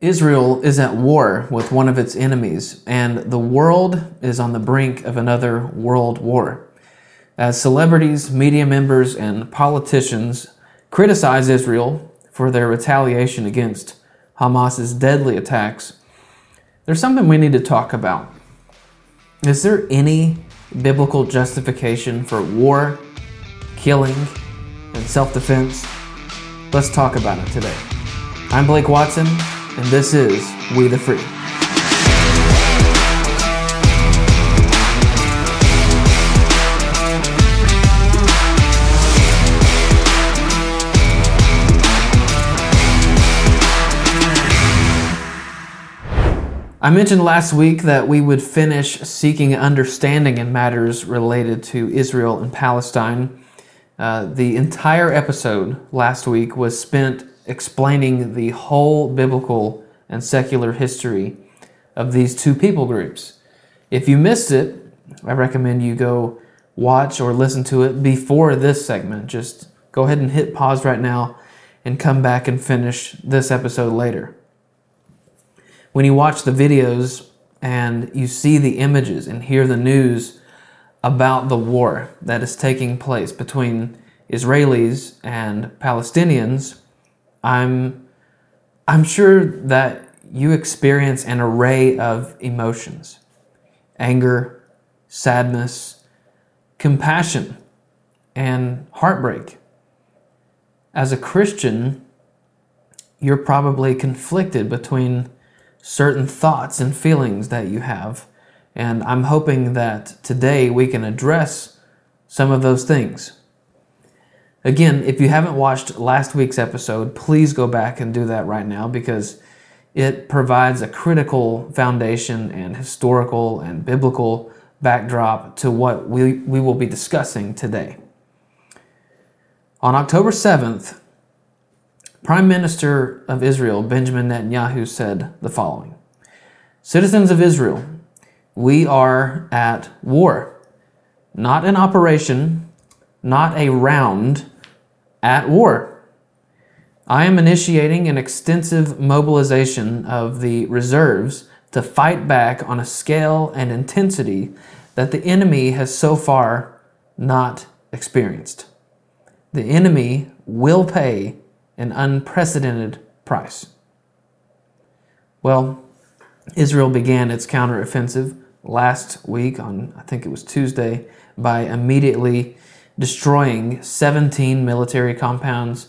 Israel is at war with one of its enemies, and the world is on the brink of another world war. As celebrities, media members, and politicians criticize Israel for their retaliation against Hamas's deadly attacks, there's something we need to talk about. Is there any biblical justification for war, killing, and self defense? Let's talk about it today. I'm Blake Watson and this is We the Free. I mentioned last week that we would finish seeking understanding in matters related to Israel and Palestine. Uh, the entire episode last week was spent explaining the whole biblical and secular history of these two people groups. If you missed it, I recommend you go watch or listen to it before this segment. Just go ahead and hit pause right now and come back and finish this episode later. When you watch the videos and you see the images and hear the news about the war that is taking place between Israelis and Palestinians, I'm I'm sure that you experience an array of emotions. Anger, sadness, compassion, and heartbreak. As a Christian, you're probably conflicted between certain thoughts and feelings that you have. And I'm hoping that today we can address some of those things. Again, if you haven't watched last week's episode, please go back and do that right now because it provides a critical foundation and historical and biblical backdrop to what we, we will be discussing today. On October 7th, Prime Minister of Israel Benjamin Netanyahu said the following Citizens of Israel, we are at war, not an operation, not a round, at war. I am initiating an extensive mobilization of the reserves to fight back on a scale and intensity that the enemy has so far not experienced. The enemy will pay an unprecedented price. Well, Israel began its counteroffensive last week on, I think it was Tuesday, by immediately destroying 17 military compounds,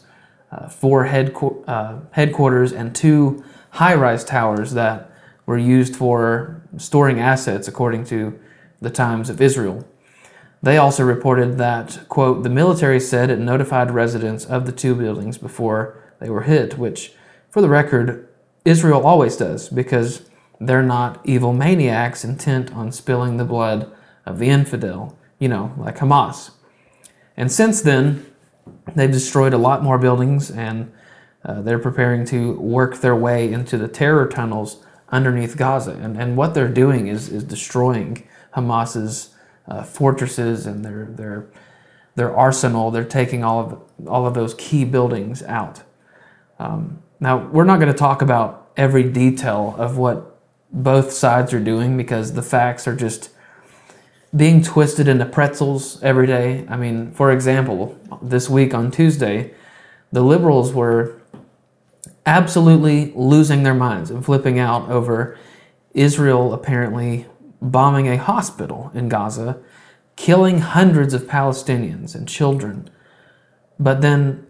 uh, four headqu- uh, headquarters, and two high rise towers that were used for storing assets, according to the Times of Israel. They also reported that, quote, the military said it notified residents of the two buildings before they were hit, which, for the record, Israel always does because they're not evil maniacs intent on spilling the blood of the infidel, you know, like Hamas. And since then, they've destroyed a lot more buildings and uh, they're preparing to work their way into the terror tunnels underneath Gaza. And, and what they're doing is, is destroying Hamas's uh, fortresses and their, their, their arsenal. They're taking all of, all of those key buildings out. Um, now, we're not going to talk about every detail of what both sides are doing because the facts are just being twisted into pretzels every day. I mean, for example, this week on Tuesday, the liberals were absolutely losing their minds and flipping out over Israel apparently bombing a hospital in Gaza, killing hundreds of Palestinians and children. But then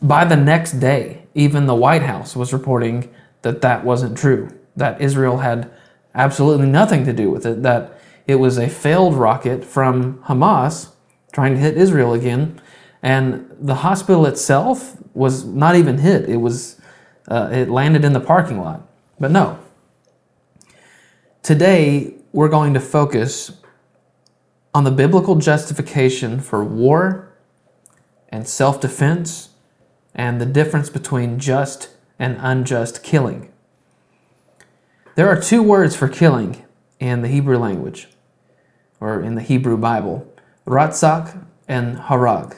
by the next day, even the White House was reporting that that wasn't true, that Israel had absolutely nothing to do with it, that it was a failed rocket from Hamas trying to hit Israel again, and the hospital itself was not even hit. It was uh, it landed in the parking lot. But no. Today we're going to focus on the biblical justification for war and self-defense and the difference between just and unjust killing. There are two words for killing in the Hebrew language or in the Hebrew Bible, Ratzak and Harag.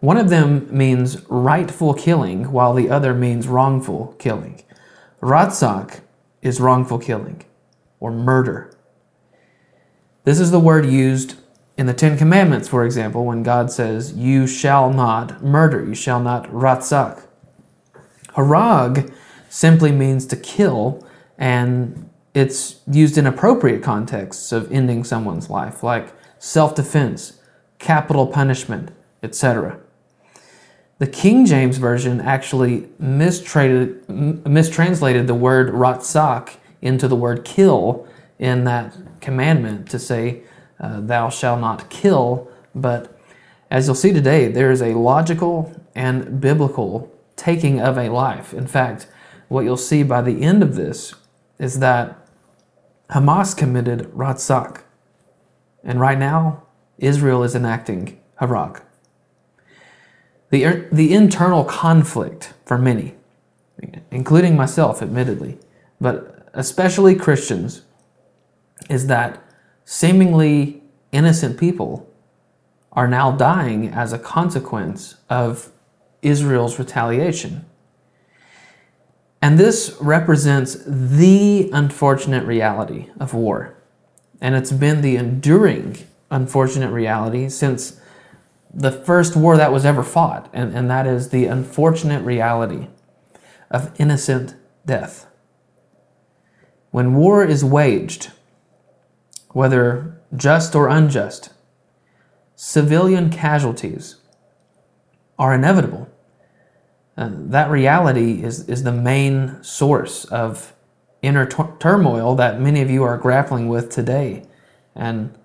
One of them means rightful killing, while the other means wrongful killing. Ratzak is wrongful killing or murder. This is the word used in the Ten Commandments, for example, when God says, You shall not murder, you shall not ratzak. Harag simply means to kill, and it's used in appropriate contexts of ending someone's life, like self defense, capital punishment, etc. The King James Version actually mistranslated, the word ratzak into the word kill in that commandment to say, uh, Thou shalt not kill. But as you'll see today, there is a logical and biblical taking of a life. In fact, what you'll see by the end of this is that Hamas committed ratzak. And right now, Israel is enacting harag. The, er, the internal conflict for many, including myself, admittedly, but especially Christians, is that seemingly innocent people are now dying as a consequence of Israel's retaliation. And this represents the unfortunate reality of war. And it's been the enduring unfortunate reality since the first war that was ever fought, and, and that is the unfortunate reality of innocent death. When war is waged, whether just or unjust, civilian casualties are inevitable. Uh, that reality is, is the main source of inner turmoil that many of you are grappling with today. And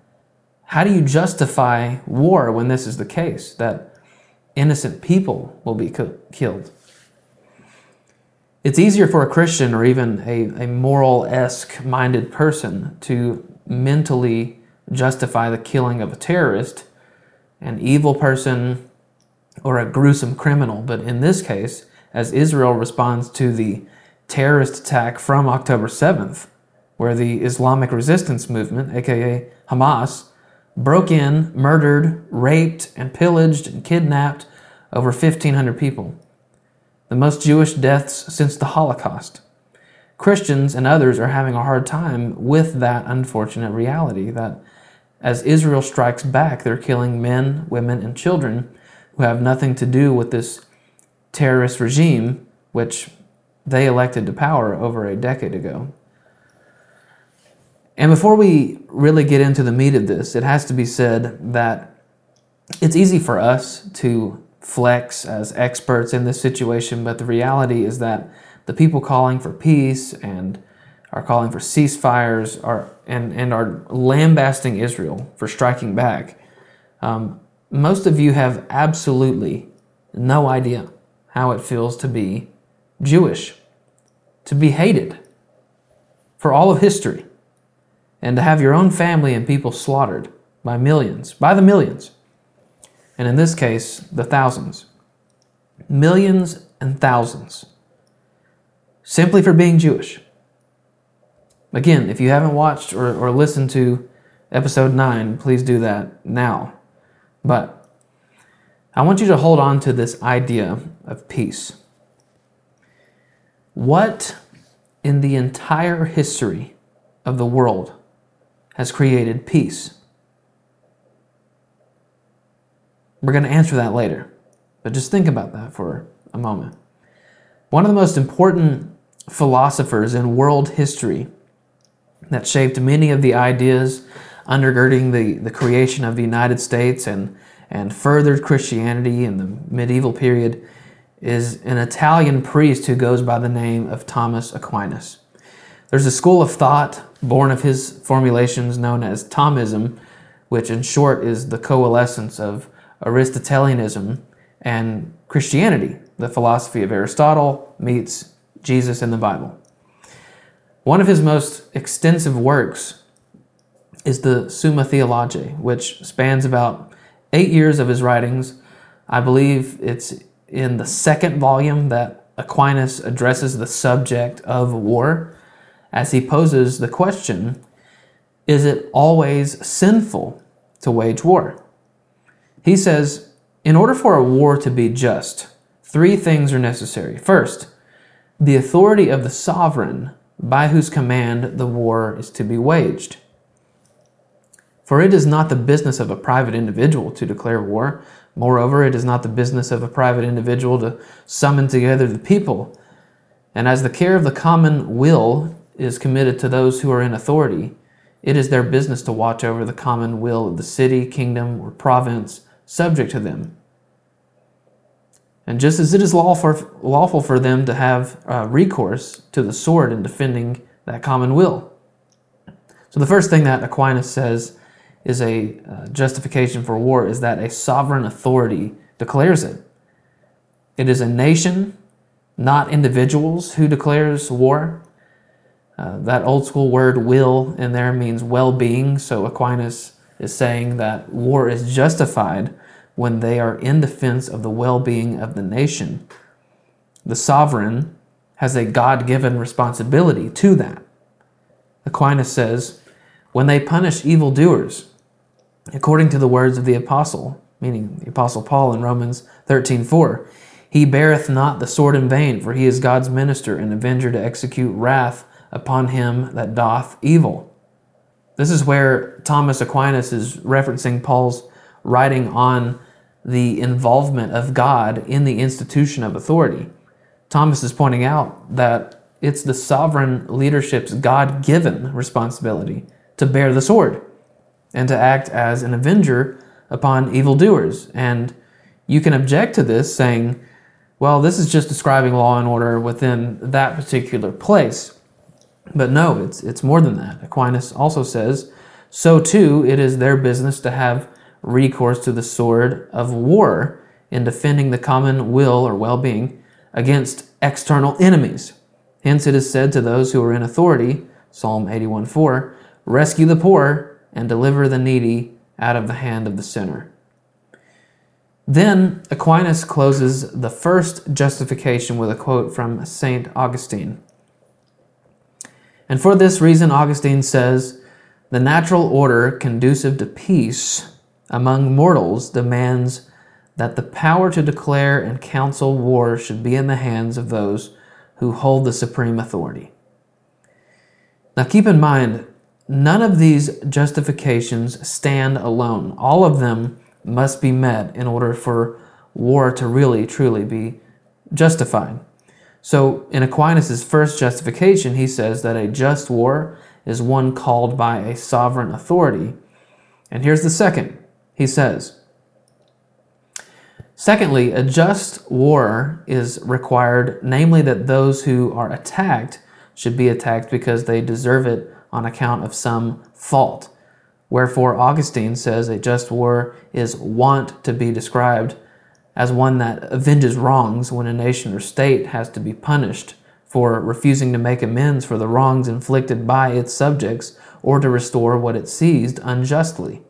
how do you justify war when this is the case, that innocent people will be co- killed? It's easier for a Christian or even a, a moral esque minded person to mentally justify the killing of a terrorist, an evil person, or a gruesome criminal. But in this case, as Israel responds to the terrorist attack from October 7th, where the Islamic resistance movement, aka Hamas, broke in, murdered, raped, and pillaged and kidnapped over 1,500 people, the most Jewish deaths since the Holocaust. Christians and others are having a hard time with that unfortunate reality that as Israel strikes back, they're killing men, women, and children who have nothing to do with this terrorist regime, which they elected to power over a decade ago. And before we really get into the meat of this, it has to be said that it's easy for us to flex as experts in this situation, but the reality is that the people calling for peace and are calling for ceasefires are and, and are lambasting Israel for striking back. Um, most of you have absolutely no idea how it feels to be Jewish, to be hated for all of history and to have your own family and people slaughtered by millions, by the millions, and in this case, the thousands. Millions and thousands, simply for being Jewish. Again, if you haven't watched or, or listened to episode 9, please do that now. But I want you to hold on to this idea of peace. What in the entire history of the world has created peace? We're going to answer that later, but just think about that for a moment. One of the most important philosophers in world history that shaped many of the ideas undergirding the, the creation of the United States and, and furthered Christianity in the medieval period is an Italian priest who goes by the name of Thomas Aquinas. There's a school of thought born of his formulations known as Thomism, which in short is the coalescence of Aristotelianism and Christianity. The philosophy of Aristotle meets Jesus in the Bible. One of his most extensive works is the Summa Theologiae, which spans about eight years of his writings. I believe it's in the second volume that Aquinas addresses the subject of war as he poses the question Is it always sinful to wage war? He says, In order for a war to be just, three things are necessary. First, the authority of the sovereign by whose command the war is to be waged. For it is not the business of a private individual to declare war. Moreover, it is not the business of a private individual to summon together the people. And as the care of the common will is committed to those who are in authority, it is their business to watch over the common will of the city, kingdom, or province subject to them. And just as it is lawful, lawful for them to have uh, recourse to the sword in defending that common will. So, the first thing that Aquinas says is a uh, justification for war is that a sovereign authority declares it. It is a nation, not individuals, who declares war. Uh, that old school word will in there means well being. So Aquinas is saying that war is justified when they are in defense of the well being of the nation. The sovereign has a God given responsibility to that. Aquinas says, when they punish evildoers, according to the words of the apostle, meaning the apostle Paul in Romans 13:4, he beareth not the sword in vain, for he is God's minister and avenger to execute wrath upon him that doth evil. This is where Thomas Aquinas is referencing Paul's writing on the involvement of God in the institution of authority. Thomas is pointing out that it's the sovereign leadership's God given responsibility to bear the sword and to act as an avenger upon evildoers. And you can object to this saying, well, this is just describing law and order within that particular place. But no, it's, it's more than that. Aquinas also says, so too it is their business to have recourse to the sword of war in defending the common will or well being against external enemies. Hence it is said to those who are in authority, Psalm 81 4, rescue the poor and deliver the needy out of the hand of the sinner. Then Aquinas closes the first justification with a quote from St. Augustine. And for this reason, Augustine says, the natural order conducive to peace among mortals demands that the power to declare and counsel war should be in the hands of those who hold the supreme authority. Now keep in mind, none of these justifications stand alone. All of them must be met in order for war to really, truly be justified. So, in Aquinas' first justification, he says that a just war is one called by a sovereign authority. And here's the second he says, Secondly, a just war is required, namely, that those who are attacked should be attacked because they deserve it on account of some fault. Wherefore, Augustine says a just war is wont to be described as one that avenges wrongs when a nation or state has to be punished for refusing to make amends for the wrongs inflicted by its subjects or to restore what it seized unjustly.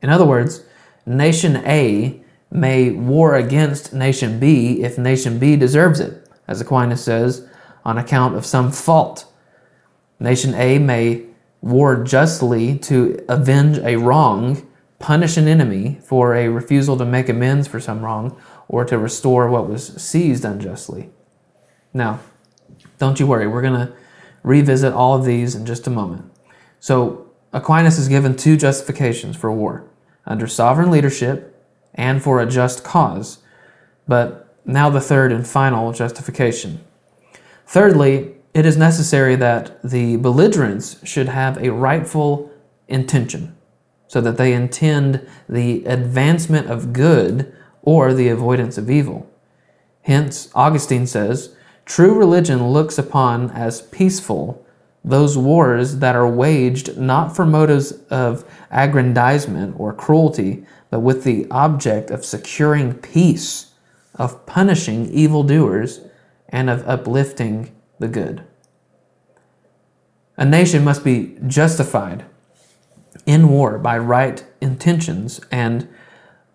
In other words, nation A may war against nation B if nation B deserves it, as Aquinas says, on account of some fault. Nation A may war justly to avenge a wrong, punish an enemy for a refusal to make amends for some wrong, or to restore what was seized unjustly. Now, don't you worry, we're going to revisit all of these in just a moment. So, Aquinas is given two justifications for war under sovereign leadership and for a just cause. But now the third and final justification. Thirdly, it is necessary that the belligerents should have a rightful intention, so that they intend the advancement of good or the avoidance of evil. Hence, Augustine says, true religion looks upon as peaceful those wars that are waged not for motives of aggrandizement or cruelty, but with the object of securing peace, of punishing evildoers, and of uplifting the good. A nation must be justified in war by right intentions, and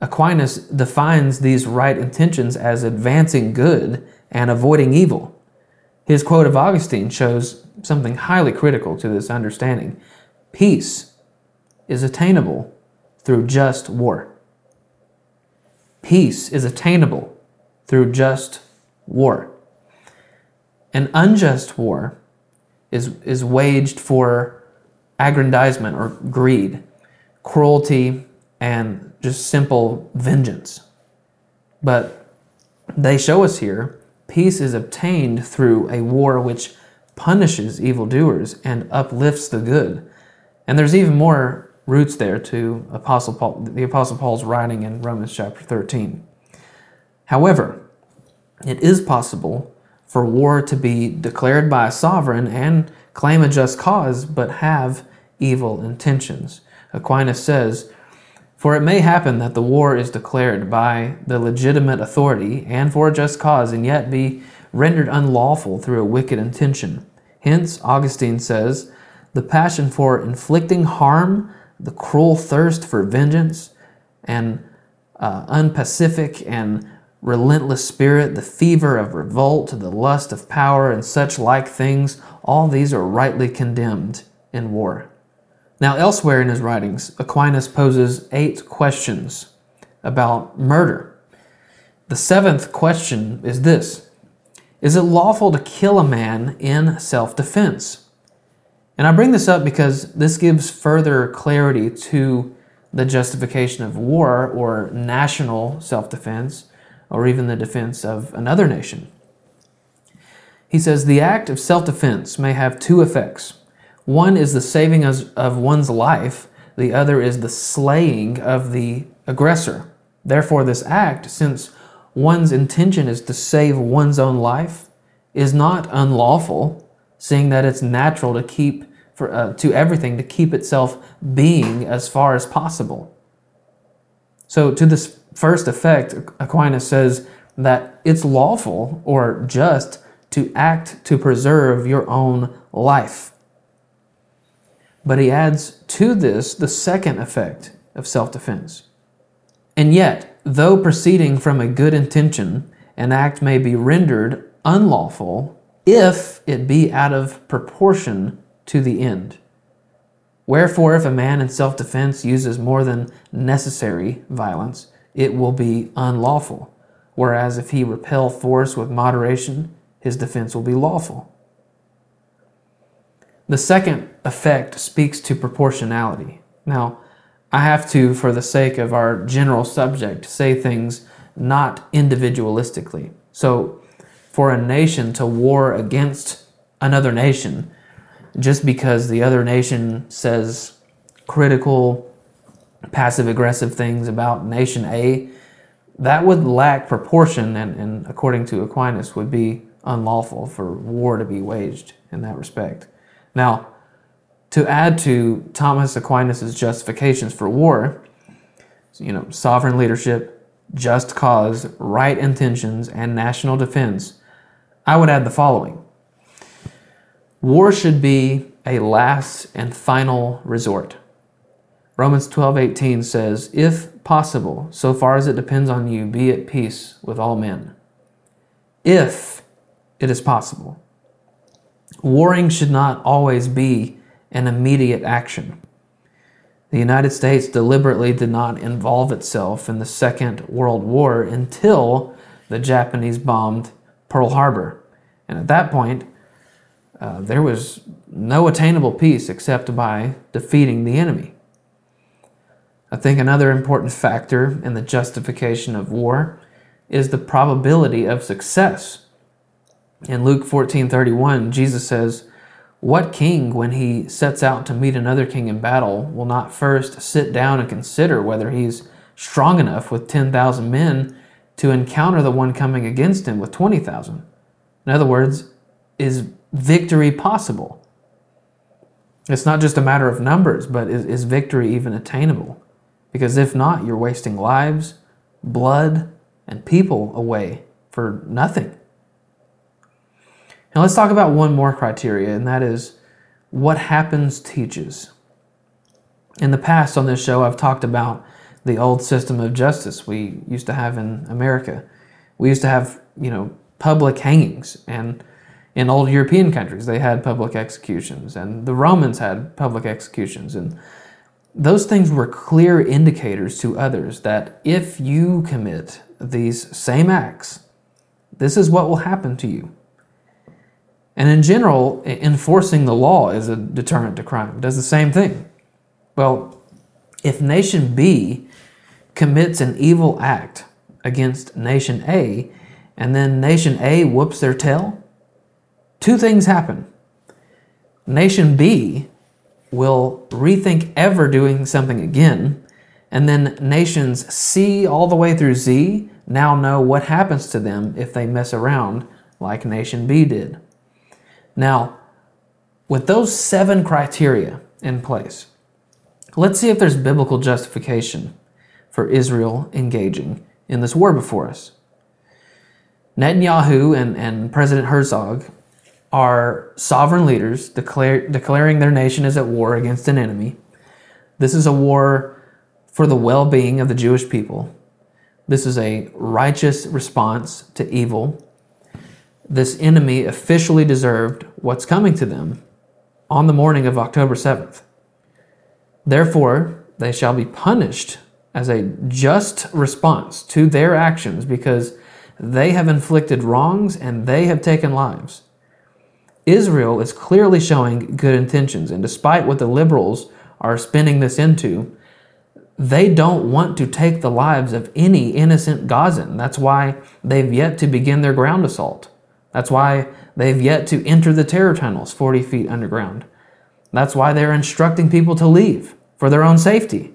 Aquinas defines these right intentions as advancing good and avoiding evil. His quote of Augustine shows something highly critical to this understanding. Peace is attainable through just war. Peace is attainable through just war. An unjust war is, is waged for aggrandizement or greed, cruelty, and just simple vengeance. But they show us here peace is obtained through a war which punishes evildoers and uplifts the good. And there's even more roots there to Apostle Paul, the Apostle Paul's writing in Romans chapter 13. However, it is possible for war to be declared by a sovereign and claim a just cause, but have evil intentions. Aquinas says, For it may happen that the war is declared by the legitimate authority and for a just cause, and yet be rendered unlawful through a wicked intention. Hence, Augustine says, the passion for inflicting harm, the cruel thirst for vengeance, and uh, unpacific and relentless spirit, the fever of revolt, the lust of power, and such like things, all these are rightly condemned in war. Now, elsewhere in his writings, Aquinas poses eight questions about murder. The seventh question is this Is it lawful to kill a man in self defense? And I bring this up because this gives further clarity to the justification of war or national self defense or even the defense of another nation. He says the act of self defense may have two effects. One is the saving of one's life, the other is the slaying of the aggressor. Therefore, this act, since one's intention is to save one's own life, is not unlawful, seeing that it's natural to keep for, uh, to everything to keep itself being as far as possible. So, to this first effect, Aquinas says that it's lawful or just to act to preserve your own life. But he adds to this the second effect of self defense. And yet, though proceeding from a good intention, an act may be rendered unlawful if it be out of proportion to the end. Wherefore, if a man in self defense uses more than necessary violence, it will be unlawful. Whereas if he repel force with moderation, his defense will be lawful. The second effect speaks to proportionality. Now, I have to, for the sake of our general subject, say things not individualistically. So, for a nation to war against another nation, just because the other nation says critical, passive aggressive things about nation A, that would lack proportion and, and according to Aquinas, would be unlawful for war to be waged in that respect. Now, to add to Thomas Aquinas' justifications for war, you know, sovereign leadership, just cause, right intentions, and national defense, I would add the following. War should be a last and final resort. Romans 12:18 says, "If possible, so far as it depends on you, be at peace with all men." If it is possible. Warring should not always be an immediate action. The United States deliberately did not involve itself in the Second World War until the Japanese bombed Pearl Harbor. And at that point, uh, there was no attainable peace except by defeating the enemy. I think another important factor in the justification of war is the probability of success. In Luke 14:31, Jesus says, "What king when he sets out to meet another king in battle will not first sit down and consider whether he's strong enough with 10,000 men to encounter the one coming against him with 20,000?" In other words, is victory possible? It's not just a matter of numbers, but is, is victory even attainable? Because if not, you're wasting lives, blood, and people away for nothing. Now let's talk about one more criteria, and that is what happens teaches. In the past on this show, I've talked about the old system of justice we used to have in America. We used to have, you know, public hangings, and in old European countries, they had public executions, and the Romans had public executions, and those things were clear indicators to others that if you commit these same acts, this is what will happen to you. And in general, enforcing the law is a deterrent to crime. It does the same thing. Well, if nation B commits an evil act against nation A, and then nation A whoops their tail, two things happen. Nation B will rethink ever doing something again, and then nations C all the way through Z now know what happens to them if they mess around like nation B did. Now, with those seven criteria in place, let's see if there's biblical justification for Israel engaging in this war before us. Netanyahu and, and President Herzog are sovereign leaders declare, declaring their nation is at war against an enemy. This is a war for the well being of the Jewish people. This is a righteous response to evil. This enemy officially deserved what's coming to them on the morning of October 7th. Therefore, they shall be punished as a just response to their actions because they have inflicted wrongs and they have taken lives. Israel is clearly showing good intentions, and despite what the liberals are spinning this into, they don't want to take the lives of any innocent Gazan. That's why they've yet to begin their ground assault. That's why they've yet to enter the terror tunnels 40 feet underground. That's why they're instructing people to leave for their own safety.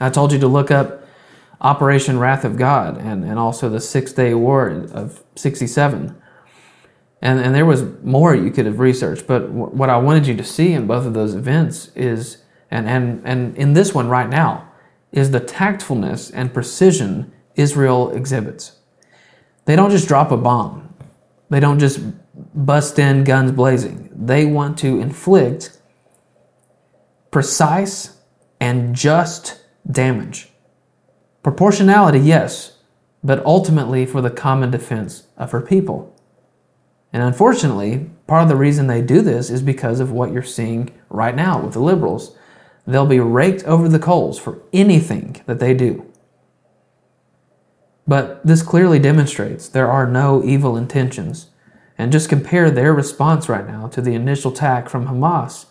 I told you to look up Operation Wrath of God and, and also the Six Day War of 67. And, and there was more you could have researched, but w- what I wanted you to see in both of those events is, and, and, and in this one right now, is the tactfulness and precision Israel exhibits. They don't just drop a bomb, they don't just bust in guns blazing. They want to inflict precise and just damage. Proportionality, yes, but ultimately for the common defense of her people. And unfortunately, part of the reason they do this is because of what you're seeing right now with the liberals. They'll be raked over the coals for anything that they do. But this clearly demonstrates there are no evil intentions. And just compare their response right now to the initial attack from Hamas,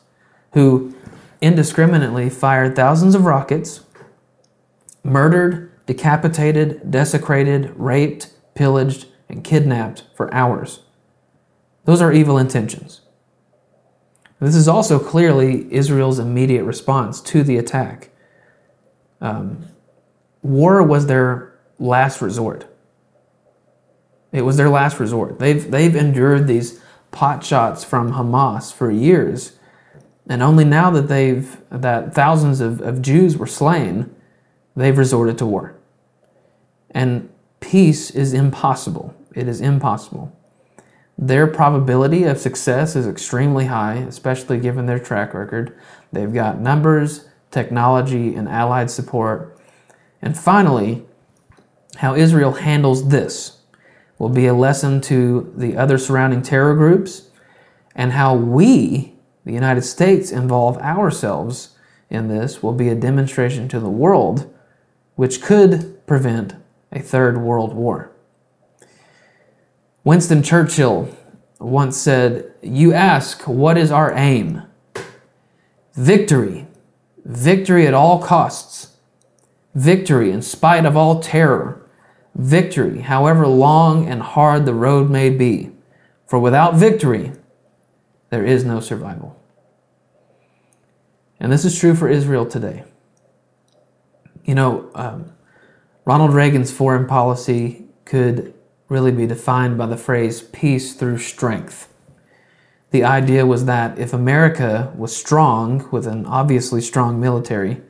who indiscriminately fired thousands of rockets, murdered, decapitated, desecrated, raped, pillaged, and kidnapped for hours. Those are evil intentions. This is also clearly Israel's immediate response to the attack. Um, war was their last resort. It was their last resort. They've, they've endured these pot shots from Hamas for years. And only now that they've that thousands of, of Jews were slain, they've resorted to war. And peace is impossible. It is impossible. Their probability of success is extremely high, especially given their track record. They've got numbers, technology, and allied support. And finally, how Israel handles this will be a lesson to the other surrounding terror groups and how we, the United States, involve ourselves in this will be a demonstration to the world which could prevent a third world war. Winston Churchill once said, You ask, what is our aim? Victory. Victory at all costs. Victory in spite of all terror. Victory, however long and hard the road may be. For without victory, there is no survival. And this is true for Israel today. You know, um, Ronald Reagan's foreign policy could really be defined by the phrase peace through strength. The idea was that if America was strong, with an obviously strong military,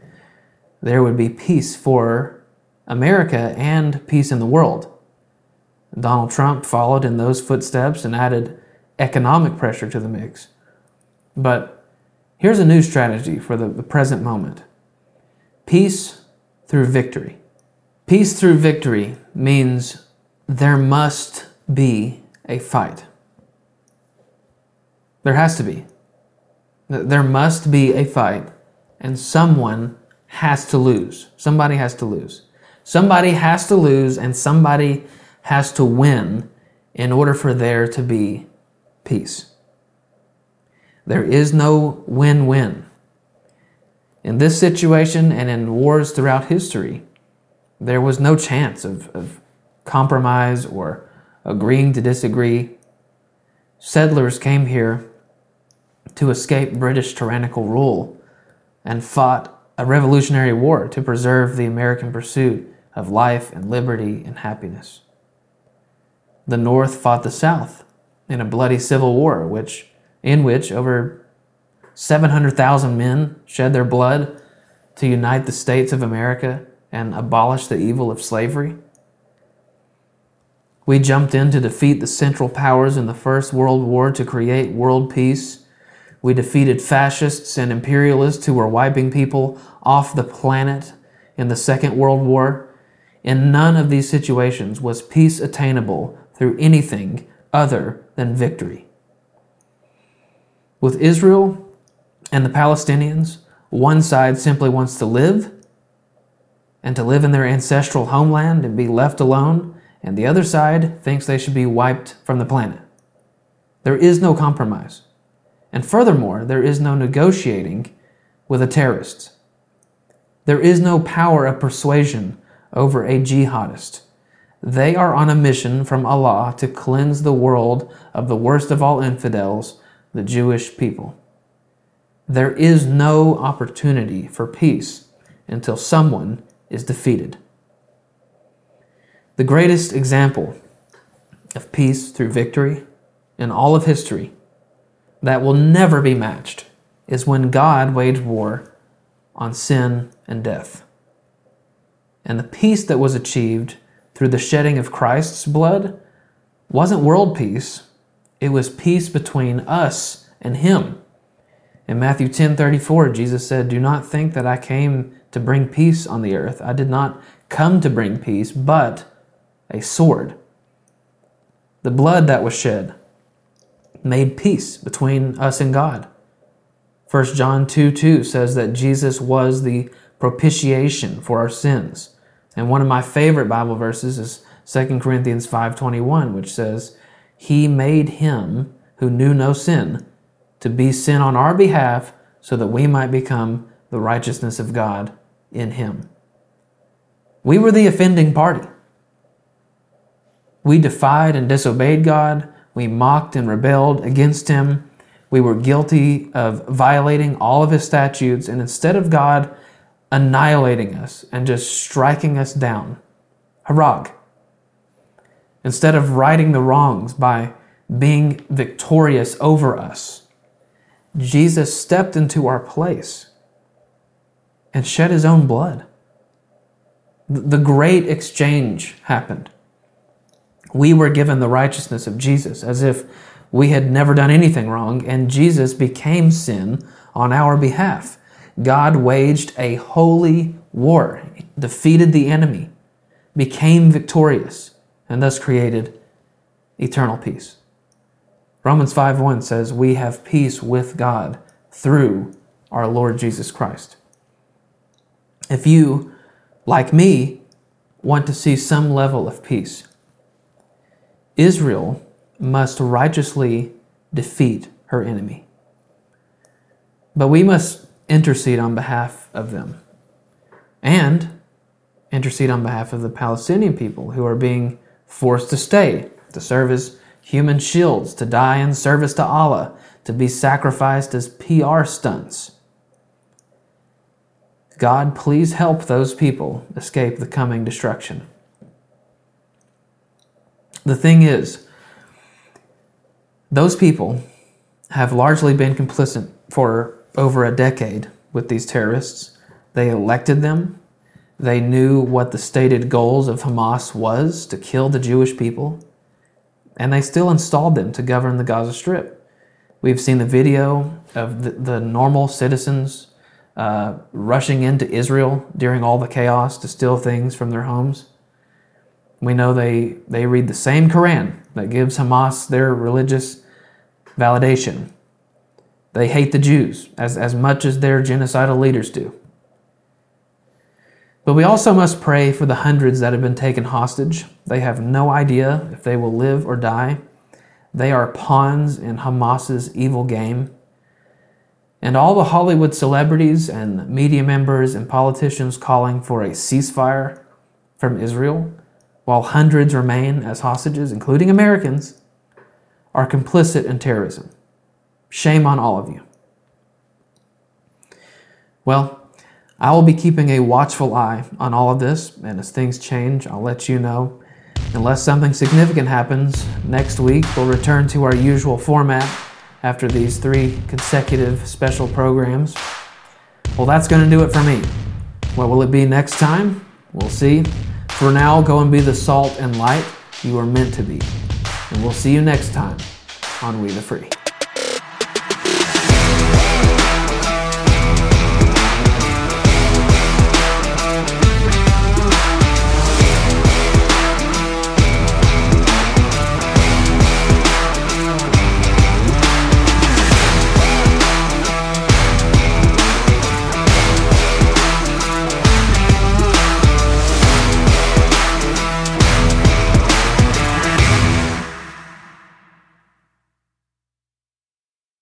there would be peace for America and peace in the world. Donald Trump followed in those footsteps and added economic pressure to the mix. But here's a new strategy for the, the present moment peace through victory. Peace through victory means there must be a fight. There has to be. There must be a fight, and someone has to lose. Somebody has to lose. Somebody has to lose, and somebody has to win in order for there to be peace. There is no win win. In this situation and in wars throughout history, there was no chance of, of compromise or agreeing to disagree. Settlers came here to escape British tyrannical rule and fought a revolutionary war to preserve the American pursuit of life and liberty and happiness. The North fought the South in a bloody civil war, which, in which over 700,000 men shed their blood to unite the states of America and abolish the evil of slavery. We jumped in to defeat the Central Powers in the First World War to create world peace. We defeated fascists and imperialists who were wiping people off the planet in the Second World War. In none of these situations was peace attainable through anything other than victory. With Israel and the Palestinians, one side simply wants to live and to live in their ancestral homeland and be left alone and the other side thinks they should be wiped from the planet. There is no compromise. And furthermore, there is no negotiating with the terrorists. There is no power of persuasion over a jihadist. They are on a mission from Allah to cleanse the world of the worst of all infidels, the Jewish people. There is no opportunity for peace until someone is defeated. The greatest example of peace through victory in all of history that will never be matched is when God waged war on sin and death. And the peace that was achieved through the shedding of Christ's blood wasn't world peace, it was peace between us and him. In Matthew 10:34, Jesus said, "Do not think that I came to bring peace on the earth. I did not come to bring peace, but a sword. The blood that was shed made peace between us and God. 1 John 2 2 says that Jesus was the propitiation for our sins. And one of my favorite Bible verses is 2 Corinthians 5:21 which says, "He made him who knew no sin to be sin on our behalf so that we might become the righteousness of God in him." We were the offending party. We defied and disobeyed God. We mocked and rebelled against Him. We were guilty of violating all of His statutes. And instead of God annihilating us and just striking us down, harag, instead of righting the wrongs by being victorious over us, Jesus stepped into our place and shed his own blood. The great exchange happened we were given the righteousness of Jesus as if we had never done anything wrong, and Jesus became sin on our behalf. God waged a holy war, defeated the enemy, became victorious, and thus created eternal peace. Romans 5:1 says, "We have peace with God through our Lord Jesus Christ." If you, like me, want to see some level of peace, Israel must righteously defeat her enemy. But we must intercede on behalf of them and intercede on behalf of the Palestinian people who are being forced to stay, to serve as human shields, to die in service to Allah, to be sacrificed as PR stunts. God, please help those people escape the coming destruction. The thing is, those people have largely been complicit for over a decade with these terrorists. They elected them. They knew what the stated goals of Hamas was to kill the Jewish people. And they still installed them to govern the Gaza Strip. We've seen the video of the, the normal citizens uh, rushing into Israel during all the chaos to steal things from their homes. We know they, they read the same Quran that gives Hamas their religious validation. They hate the Jews as, as much as their genocidal leaders do. But we also must pray for the hundreds that have been taken hostage. They have no idea if they will live or die. They are pawns in Hamas's evil game. And all the Hollywood celebrities and media members and politicians calling for a ceasefire from Israel, while hundreds remain as hostages, including Americans, are complicit in terrorism. Shame on all of you. Well, I will be keeping a watchful eye on all of this, and as things change, I'll let you know. Unless something significant happens, next week we'll return to our usual format after these three consecutive special programs. Well, that's going to do it for me. What will it be next time? We'll see. For now, go and be the salt and light you are meant to be. And we'll see you next time on We the Free.